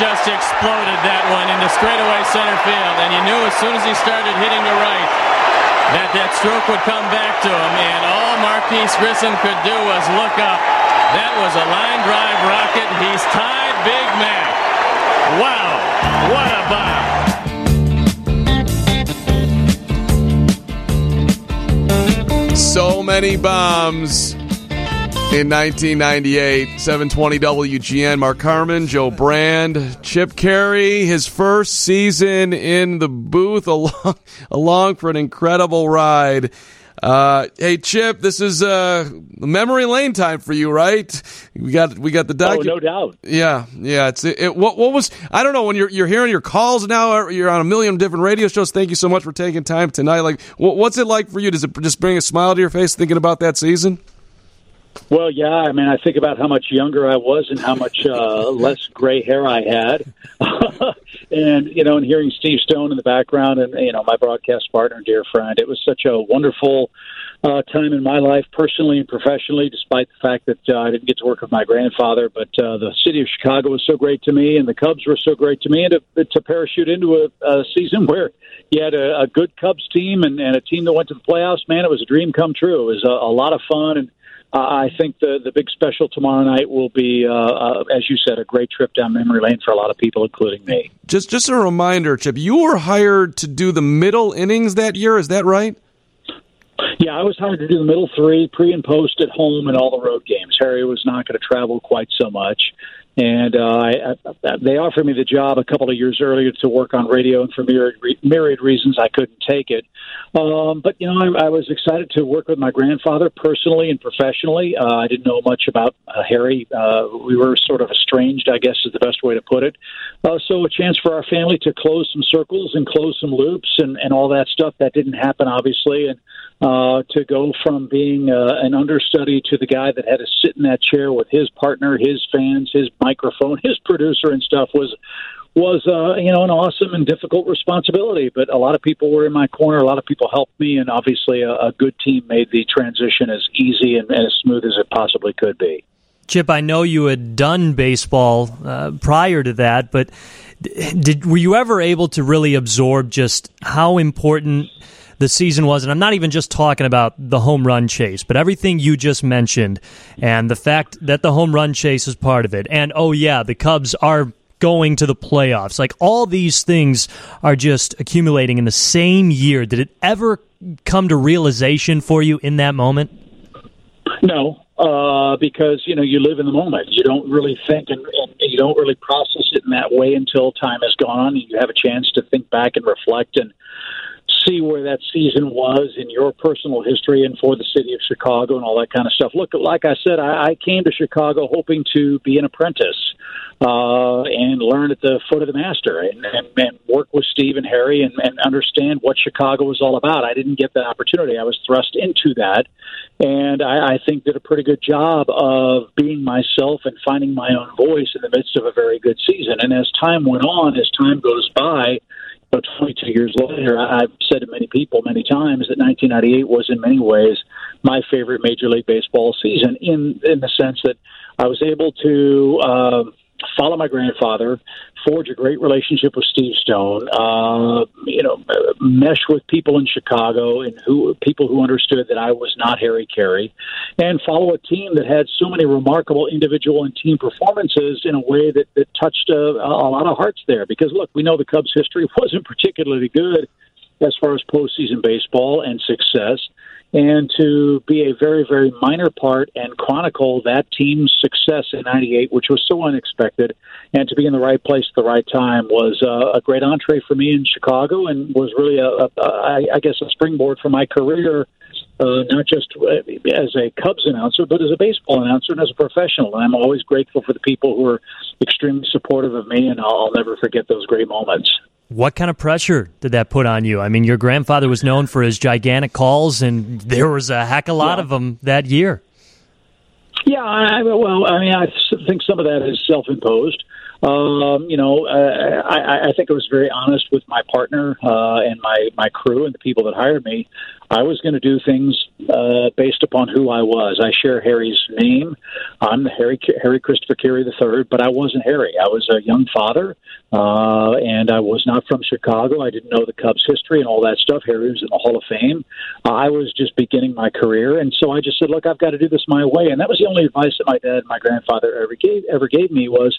just exploded that one into straightaway center field, and you knew as soon as he started hitting to right that that stroke would come back to him, and all Marquis Grissom could do was look up. That was a line drive rocket. He's tied Big Mac. Wow, what a bomb. So many bombs in 1998. 720 WGN. Mark Carman, Joe Brand, Chip Caray, his first season in the booth, along, along for an incredible ride. Uh, hey Chip, this is uh, memory lane time for you, right? We got we got the doc. Oh, no doubt. Yeah, yeah. It's it, it, What what was I don't know when you're you're hearing your calls now. You're on a million different radio shows. Thank you so much for taking time tonight. Like, what, what's it like for you? Does it just bring a smile to your face thinking about that season? Well, yeah. I mean, I think about how much younger I was and how much uh, less gray hair I had, and you know, and hearing Steve Stone in the background, and you know, my broadcast partner, dear friend, it was such a wonderful uh, time in my life, personally and professionally. Despite the fact that uh, I didn't get to work with my grandfather, but uh, the city of Chicago was so great to me, and the Cubs were so great to me, and to, to parachute into a, a season where you had a, a good Cubs team and, and a team that went to the playoffs, man, it was a dream come true. It was a, a lot of fun and uh, I think the the big special tomorrow night will be, uh, uh, as you said, a great trip down memory lane for a lot of people, including me. Just just a reminder, Chip, you were hired to do the middle innings that year. Is that right? Yeah, I was hired to do the middle three, pre and post at home, and all the road games. Harry was not going to travel quite so much, and uh, I, I, they offered me the job a couple of years earlier to work on radio, and for myriad, myriad reasons, I couldn't take it. Um, but you know, I, I was excited to work with my grandfather personally and professionally. Uh, I didn't know much about uh, Harry. Uh, we were sort of estranged, I guess, is the best way to put it. Uh, so, a chance for our family to close some circles and close some loops and, and all that stuff. That didn't happen, obviously, and uh, to go from being uh, an understudy to the guy that had to sit in that chair with his partner, his fans, his microphone, his producer, and stuff was was uh, you know an awesome and difficult responsibility. But a lot of people were in my corner. A lot of people helped me, and obviously a, a good team made the transition as easy and, and, as smooth as it possibly could be. Chip, I know you had done baseball uh, prior to that, but did were you ever able to really absorb just how important? The season was, and I'm not even just talking about the home run chase, but everything you just mentioned, and the fact that the home run chase is part of it, and oh yeah, the Cubs are going to the playoffs. Like all these things are just accumulating in the same year. Did it ever come to realization for you in that moment? No, uh, because you know you live in the moment. You don't really think and, and you don't really process it in that way until time has gone. And you have a chance to think back and reflect and see where that season was in your personal history and for the city of Chicago and all that kind of stuff. Look, like I said, I, I came to Chicago hoping to be an apprentice uh, and learn at the foot of the master and, and, and work with Steve and Harry and, and understand what Chicago was all about. I didn't get that opportunity. I was thrust into that, and I, I think did a pretty good job of being myself and finding my own voice in the midst of a very good season. And as time went on, as time goes by, know, 22 years later, I've said to many people many times that 1998 was in many ways my favorite Major League Baseball season in in the sense that I was able to. Uh, follow my grandfather, forge a great relationship with Steve Stone, uh, you know, mesh with people in Chicago and who people who understood that I was not Harry Caray, and follow a team that had so many remarkable individual and team performances in a way that, that touched a, a lot of hearts there. Because look, we know the Cubs' history wasn't particularly good as far as postseason baseball and success and to be a very, very minor part and chronicle that team's success in '98, which was so unexpected, and to be in the right place at the right time was uh, a great entree for me in Chicago, and was really a, a, a I guess, a springboard for my career. Uh, not just as a Cubs announcer, but as a baseball announcer and as a professional. And I'm always grateful for the people who are extremely supportive of me, and I'll, I'll never forget those great moments. What kind of pressure did that put on you? I mean, your grandfather was known for his gigantic calls, and there was a heck of a lot yeah. of them that year. Yeah, I, well, I mean, I think some of that is self-imposed. um, you know, uh, I, I think I was very honest with my partner uh, and my my crew and the people that hired me. I was going to do things uh, based upon who I was. I share Harry's name. I'm Harry Harry Christopher Caray III, but I wasn't Harry. I was a young father, uh, and I was not from Chicago. I didn't know the Cubs' history and all that stuff. Harry was in the Hall of Fame. Uh, I was just beginning my career, and so I just said, "Look, I've got to do this my way." And that was the only advice that my dad and my grandfather ever gave ever gave me was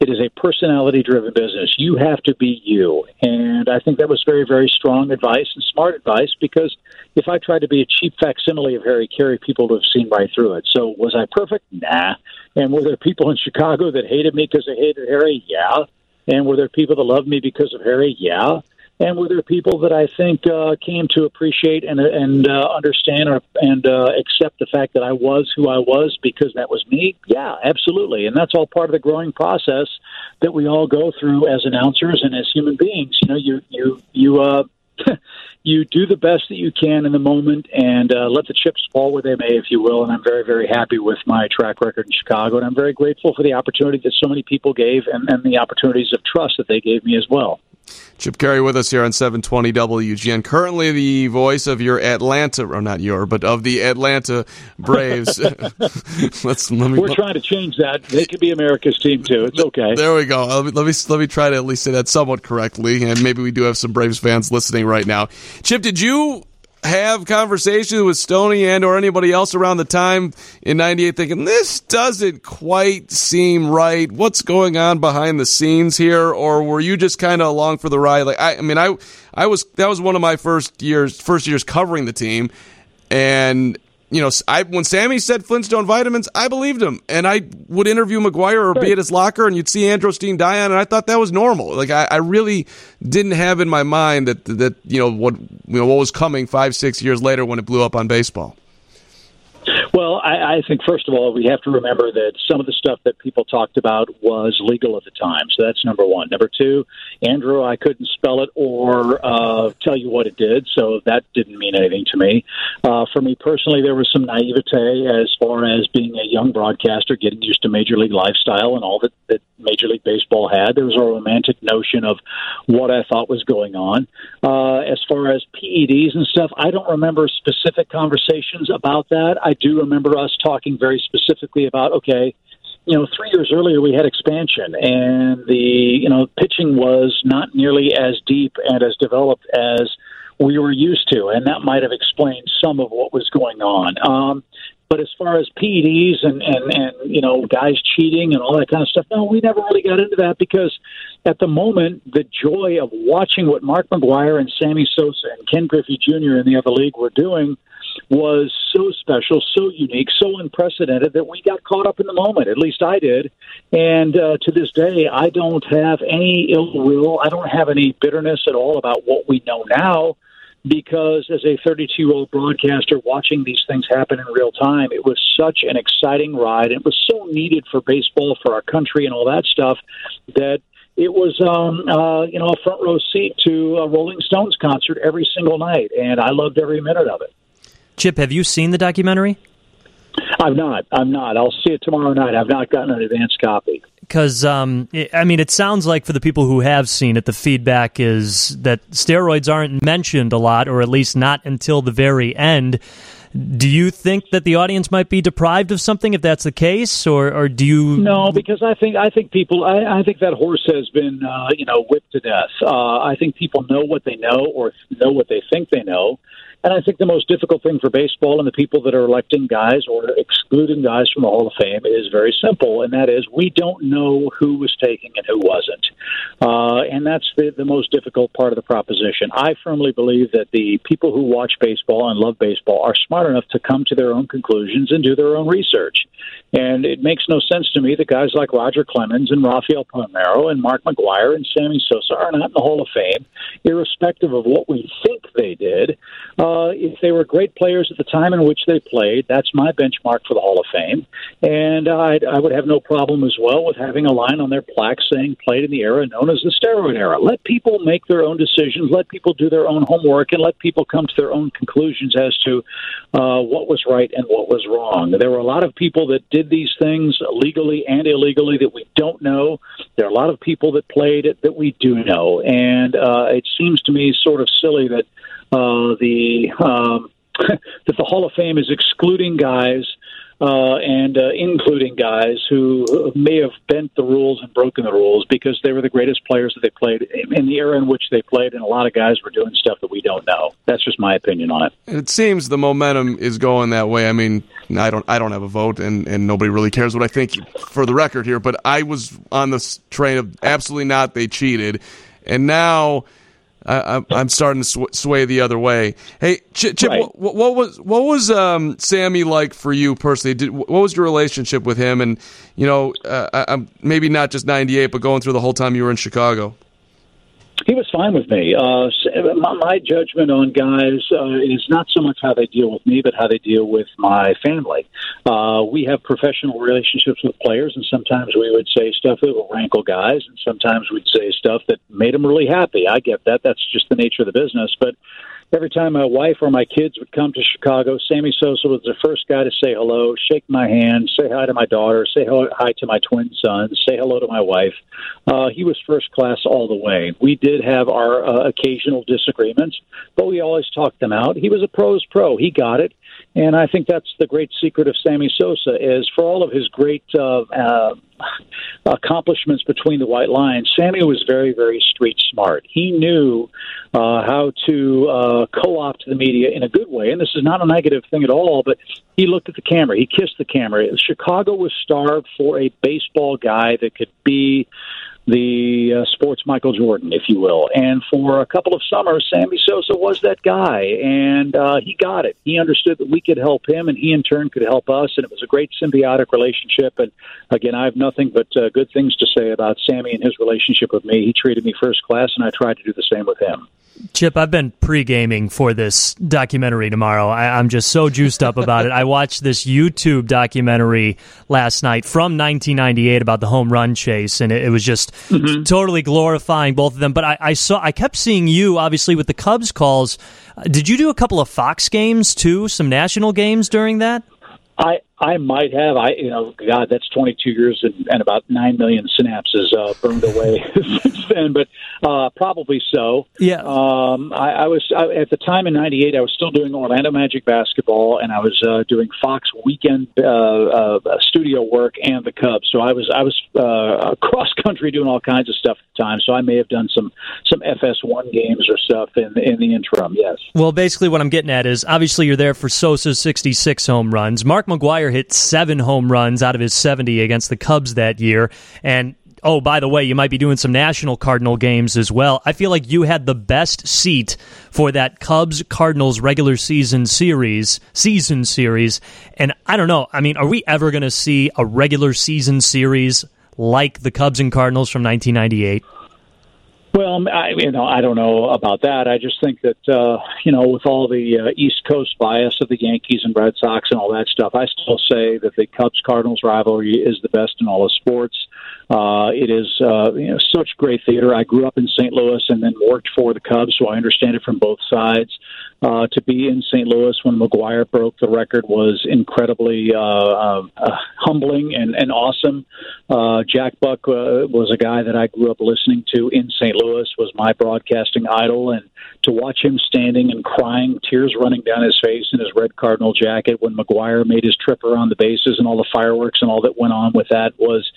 it is a personality driven business. You have to be you. And I think that was very, very strong advice and smart advice because if I tried to be a cheap facsimile of Harry Caray, people would have seen right through it. So was I perfect? Nah. And were there people in Chicago that hated me because they hated Harry? Yeah. And were there people that loved me because of Harry? Yeah and were there people that I think uh, came to appreciate and and uh, understand or, and uh, accept the fact that I was who I was because that was me? Yeah, absolutely, and that's all part of the growing process that we all go through as announcers and as human beings. You know, you you you. Uh, you do the best that you can in the moment and uh, let the chips fall where they may, if you will. And I'm very, very happy with my track record in Chicago. And I'm very grateful for the opportunity that so many people gave and, and the opportunities of trust that they gave me as well. Chip Caray with us here on 720 WGN. Currently the voice of your Atlanta, or not your, but of the Atlanta Braves. Let's, let me, We're trying to change that. They could be America's team too. It's okay. There we go. Let me, let me, let me try to at least say that somewhat correctly, and maybe we do have some Braves fans listening right now. Chip, did you have conversations with Stony and or anybody else around the time in 98 thinking this doesn't quite seem right. What's going on behind the scenes here? Or were you just kind of along for the ride? Like I, I mean I I was that was one of my first years first years covering the team. And you know, I when Sammy said Flintstone vitamins, I believed him, and I would interview McGwire or be at his locker, and you'd see androstenedione, and I thought that was normal. Like I, I, really didn't have in my mind that that you know what you know what was coming five six years later when it blew up on baseball. Well, I, I think first of all we have to remember that some of the stuff that people talked about was legal at the time, so that's number one. Number two, Andro, I couldn't spell it or uh, tell you what it did, so that didn't mean anything to me. Uh, for me personally, there was some naivete as far as being a young broadcaster, getting used to major league lifestyle and all that, that Major League Baseball had. There was a romantic notion of what I thought was going on. Uh, as far as PEDs and stuff, I don't remember specific conversations about that. I do remember us talking very specifically about okay, you know, three years earlier we had expansion, and the you know pitching was not nearly as deep and as developed as we were used to, and that might have explained some of what was going on. Um, but as far as PEDs and, and, and, you know, guys cheating and all that kind of stuff, no, we never really got into that because at the moment, the joy of watching what Mark McGwire and Sammy Sosa and Ken Griffey Jr. in the other league were doing was so special, so unique, so unprecedented that we got caught up in the moment. At least I did. And uh, to this day, I don't have any ill will. I don't have any bitterness at all about what we know now because as a 32 year old broadcaster watching these things happen in real time, it was such an exciting ride. It was so needed for baseball, for our country, and all that stuff that it was um, uh, you know a front row seat to a Rolling Stones concert every single night, and I loved every minute of it. Chip, have you seen the documentary? I'm not. I'm not. I'll see it tomorrow night. I've not gotten an advance copy. Because, um, I mean, it sounds like for the people who have seen it, the feedback is that steroids aren't mentioned a lot, or at least not until the very end. Do you think that the audience might be deprived of something if that's the case, or, or do you? No, because I think I think people I, I think that horse has been uh, you know whipped to death. Uh, I think people know what they know or know what they think they know, and I think the most difficult thing for baseball and the people that are electing guys or excluding guys from the Hall of Fame is very simple, and that is we don't know who was taking and who wasn't. Uh, and that's the, the most difficult part of the proposition. I firmly believe that the people who watch baseball and love baseball are smart enough to come to their own conclusions and do their own research. And it makes no sense to me that guys like Roger Clemens and Rafael Palmeiro and Mark McGwire and Sammy Sosa are not in the Hall of Fame, irrespective of what we think they did. Uh, uh, if they were great players at the time in which they played, that's my benchmark for the Hall of Fame. And I'd, I would have no problem as well with having a line on their plaque saying played in the era known as the steroid era. Let people make their own decisions, let people do their own homework, and let people come to their own conclusions as to uh, what was right and what was wrong. There were a lot of people that did these things legally and illegally that we don't know. There are a lot of people that played it that we do know. And uh, it seems to me sort of silly that uh, the um, that the Hall of Fame is excluding guys uh, and uh, including guys who may have bent the rules and broken the rules because they were the greatest players that they played in the era in which they played, and a lot of guys were doing stuff that we don't know. That's just my opinion on it. It seems the momentum is going that way. I mean, I don't, I don't have a vote, and, and nobody really cares what I think for the record here. But I was on this train of absolutely not. They cheated, and now I, am starting to sw- sway the other way. Hey, Chip, Chip right. what, what, was what was um, Sammy like for you personally? Did, what was your relationship with him? And you know, uh, maybe not just '98, but going through the whole time you were in Chicago. He was fine with me. Uh, my, my judgment on guys uh, is not so much how they deal with me, but how they deal with my family. Uh, we have professional relationships with players, and sometimes we would say stuff that will rankle guys, and sometimes we'd say stuff that made them really happy. I get that. That's just the nature of the business. But every time my wife or my kids would come to Chicago, Sammy Sosa was the first guy to say hello, shake my hand, say hi to my daughter, say hi to my twin sons, say hello to my wife. Uh, he was first class all the way. We did have our uh, occasional disagreements, but we always talked them out. He was a pro's pro. He got it. And I think that's the great secret of Sammy Sosa is for all of his great uh, uh, accomplishments between the white lines, Sammy was very, very street smart. He knew uh, how to uh, co-opt the media in a good way, and this is not a negative thing at all. But he looked at the camera, he kissed the camera. Chicago was starved for a baseball guy that could be the uh, sports Michael Jordan, if you will. And for a couple of summers, Sammy Sosa was that guy, and uh, he got it. He understood that we could help him, and he in turn could help us, and it was a great symbiotic relationship. And again, I have nothing but uh, good things to say about Sammy and his relationship with me. He treated me first class, and I tried to do the same with him. Chip, I've been pre gaming for this documentary tomorrow. I, am just so juiced up about it. I watched this YouTube documentary last night from 1998 about the home run chase, and it, it was just mm-hmm. totally glorifying both of them. But I, I, saw, I kept seeing you, obviously, with the Cubs calls. Did you do a couple of Fox games too? Some national games during that? I I might have. I you know, God, that's 22 years and, and about nine million synapses uh, burned away since then. But uh, probably so. Yeah. Um, I, I was I, at the time in '98. I was still doing Orlando Magic basketball, and I was uh, doing Fox weekend uh, uh, studio work and the Cubs. So I was I was uh, cross country doing all kinds of stuff at the time. So I may have done some some FS1 games or stuff in in the interim. Yes. Well, basically, what I'm getting at is obviously you're there for Sosa's 66 home runs. Mark McGwire hit seven home runs out of his 70 against the Cubs that year, and oh, by the way, you might be doing some national Cardinal games as well. I feel like you had the best seat for that Cubs Cardinals regular season series, season series. And I don't know. I mean, are we ever going to see a regular season series like the Cubs and Cardinals from 1998? Well, I, you know, I don't know about that. I just think that uh, you know, with all the uh, East Coast bias of the Yankees and Red Sox and all that stuff, I still say that the Cubs Cardinals rivalry is the best in all of sports. Uh, it is uh, you know such great theater. I grew up in St. Louis and then worked for the Cubs, so I understand it from both sides. Uh, to be in St. Louis when McGwire broke the record was incredibly uh, uh, uh, humbling and, and awesome. Uh, Jack Buck uh, was a guy that I grew up listening to in St. Louis, was my broadcasting idol, and to watch him standing and crying, tears running down his face in his red Cardinal jacket when McGwire made his trip around the bases and all the fireworks and all that went on with that was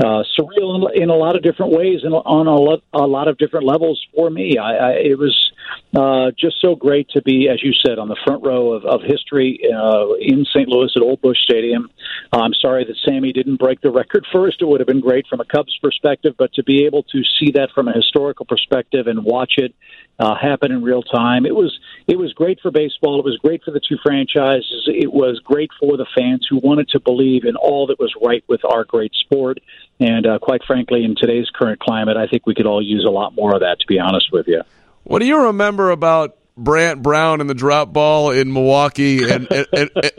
uh, surreal in, a lot of different ways and on a lot, a lot of different levels for me. I, I, it was uh, just so great to be, as you said, on the front row of, of history uh, in St. Louis at Old Busch Stadium. I'm sorry that Sammy didn't break the record first. It would have been great from a Cubs perspective, but to be able to see that from a historical perspective and watch it uh, happen in real time, it was it was great for baseball. It was great for the two franchises. It was great for the fans who wanted to believe in all that was right with our great sport. And uh, quite frankly, in today's current climate, I think we could all use a lot more of that. To be honest with you. What do you remember about Brant Brown and the drop ball in Milwaukee, and and, and, and,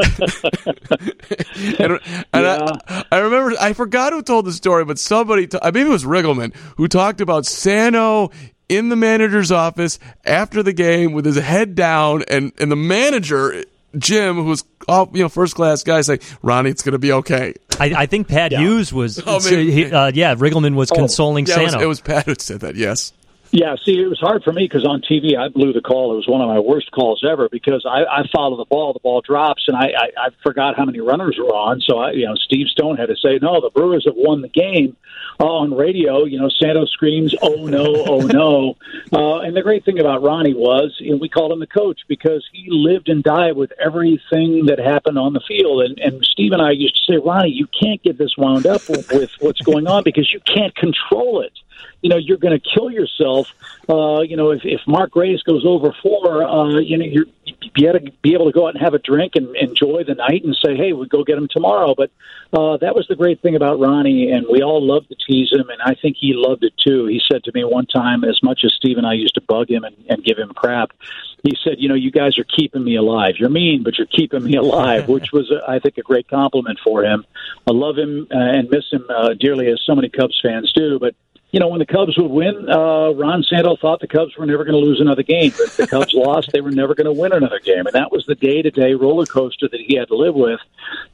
and yeah. I, I, remember I forgot who told the story, but somebody, t- maybe it was Riggleman, who talked about Santo in the manager's office after the game with his head down, and and the manager Jim, who was all you know first class guy, say, "Ronnie, it's going to be okay." I, I think Pat yeah. Hughes was. Oh, he, uh, yeah, Riggleman was oh, consoling yeah, Santo. It was, it was Pat who said that. Yes. Yeah, see, it was hard for me because on TV I blew the call. It was one of my worst calls ever because I, I follow the ball, the ball drops, and I, I, I forgot how many runners were on. So I, you know, Steve Stone had to say, "No, the Brewers have won the game." Uh, on radio, you know, Santos screams, "Oh no, oh no!" Uh, and the great thing about Ronnie was, know, we called him the coach because he lived and died with everything that happened on the field. And, and Steve and I used to say, "Ronnie, you can't get this wound up with, with what's going on because you can't control it." You know you're going to kill yourself. Uh, you know, if, if Mark Grace goes over four, uh, you know you're you got to be able to go out and have a drink and enjoy the night and say, hey, we will go get him tomorrow. But uh, that was the great thing about Ronnie, and we all loved to tease him, and I think he loved it too. He said to me one time, as much as Steve and I used to bug him and, and give him crap, he said, you know, you guys are keeping me alive. You're mean, but you're keeping me alive, which was, uh, I think, a great compliment for him. I love him uh, and miss him uh, dearly, as so many Cubs fans do, but you know, when the Cubs would win, uh, Ron Santo thought the Cubs were never going to lose another game. But if the Cubs lost, they were never going to win another game. And that was the day to day roller coaster that he had to live with.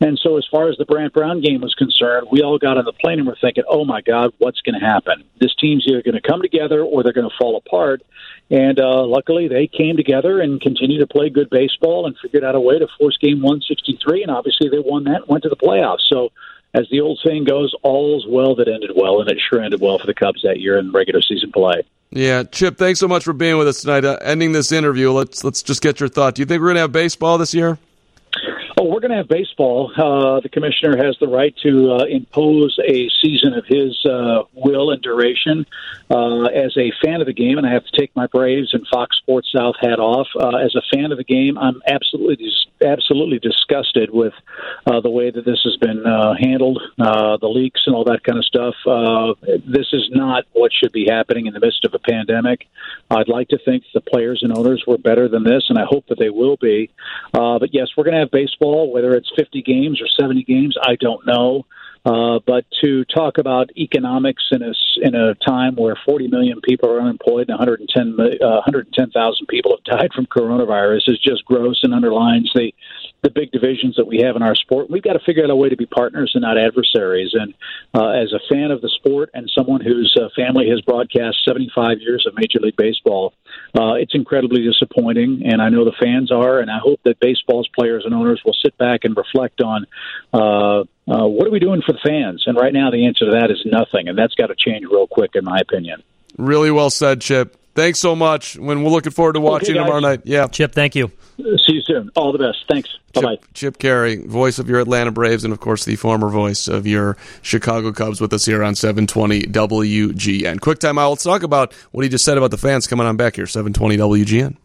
And so, as far as the Brant Brown game was concerned, we all got on the plane and were thinking, oh my God, what's going to happen? This team's either going to come together or they're going to fall apart. And uh, luckily, they came together and continued to play good baseball and figured out a way to force game 163. And obviously, they won that and went to the playoffs. So, as the old saying goes, all's well that ended well, and it sure ended well for the Cubs that year in regular season play. Yeah, Chip, thanks so much for being with us tonight. Uh, ending this interview, let's let's just get your thought. Do you think we're going to have baseball this year? We're going to have baseball. Uh, the commissioner has the right to uh, impose a season of his uh, will and duration. Uh, as a fan of the game, and I have to take my Braves and Fox Sports South hat off. Uh, as a fan of the game, I'm absolutely absolutely disgusted with uh, the way that this has been handled, the leaks and all that kind of stuff. this is not what should be happening in the midst of a pandemic. I'd like to think the players and owners were better than this, and I hope that they will be. but yes, we're going to have baseball baseball, whether it's 50 games or 70 games, I don't know. Uh, but to talk about economics in a, in a time where 40 million people are unemployed and 110 uh, 110,000 people have died from coronavirus is just gross and underlines the the big divisions that we have in our sport. We've got to figure out a way to be partners and not adversaries. And uh, as a fan of the sport and someone whose uh, family has broadcast 75 years of Major League Baseball, uh, it's incredibly disappointing. And I know the fans are. And I hope that baseball's players and owners will sit back and reflect on uh, uh, what are we doing for the fans? And right now, the answer to that is nothing, and that's got to change real quick, in my opinion. Really well said, Chip. Thanks so much. When we're looking forward to watching okay, tomorrow night. Yeah, Chip. Thank you. See you soon. All the best. Thanks. Bye bye. Chip, Chip Caray, voice of your Atlanta Braves, and of course the former voice of your Chicago Cubs, with us here on 720 WGN. Quick time out. Let's talk about what he just said about the fans coming on back here. 720 WGN.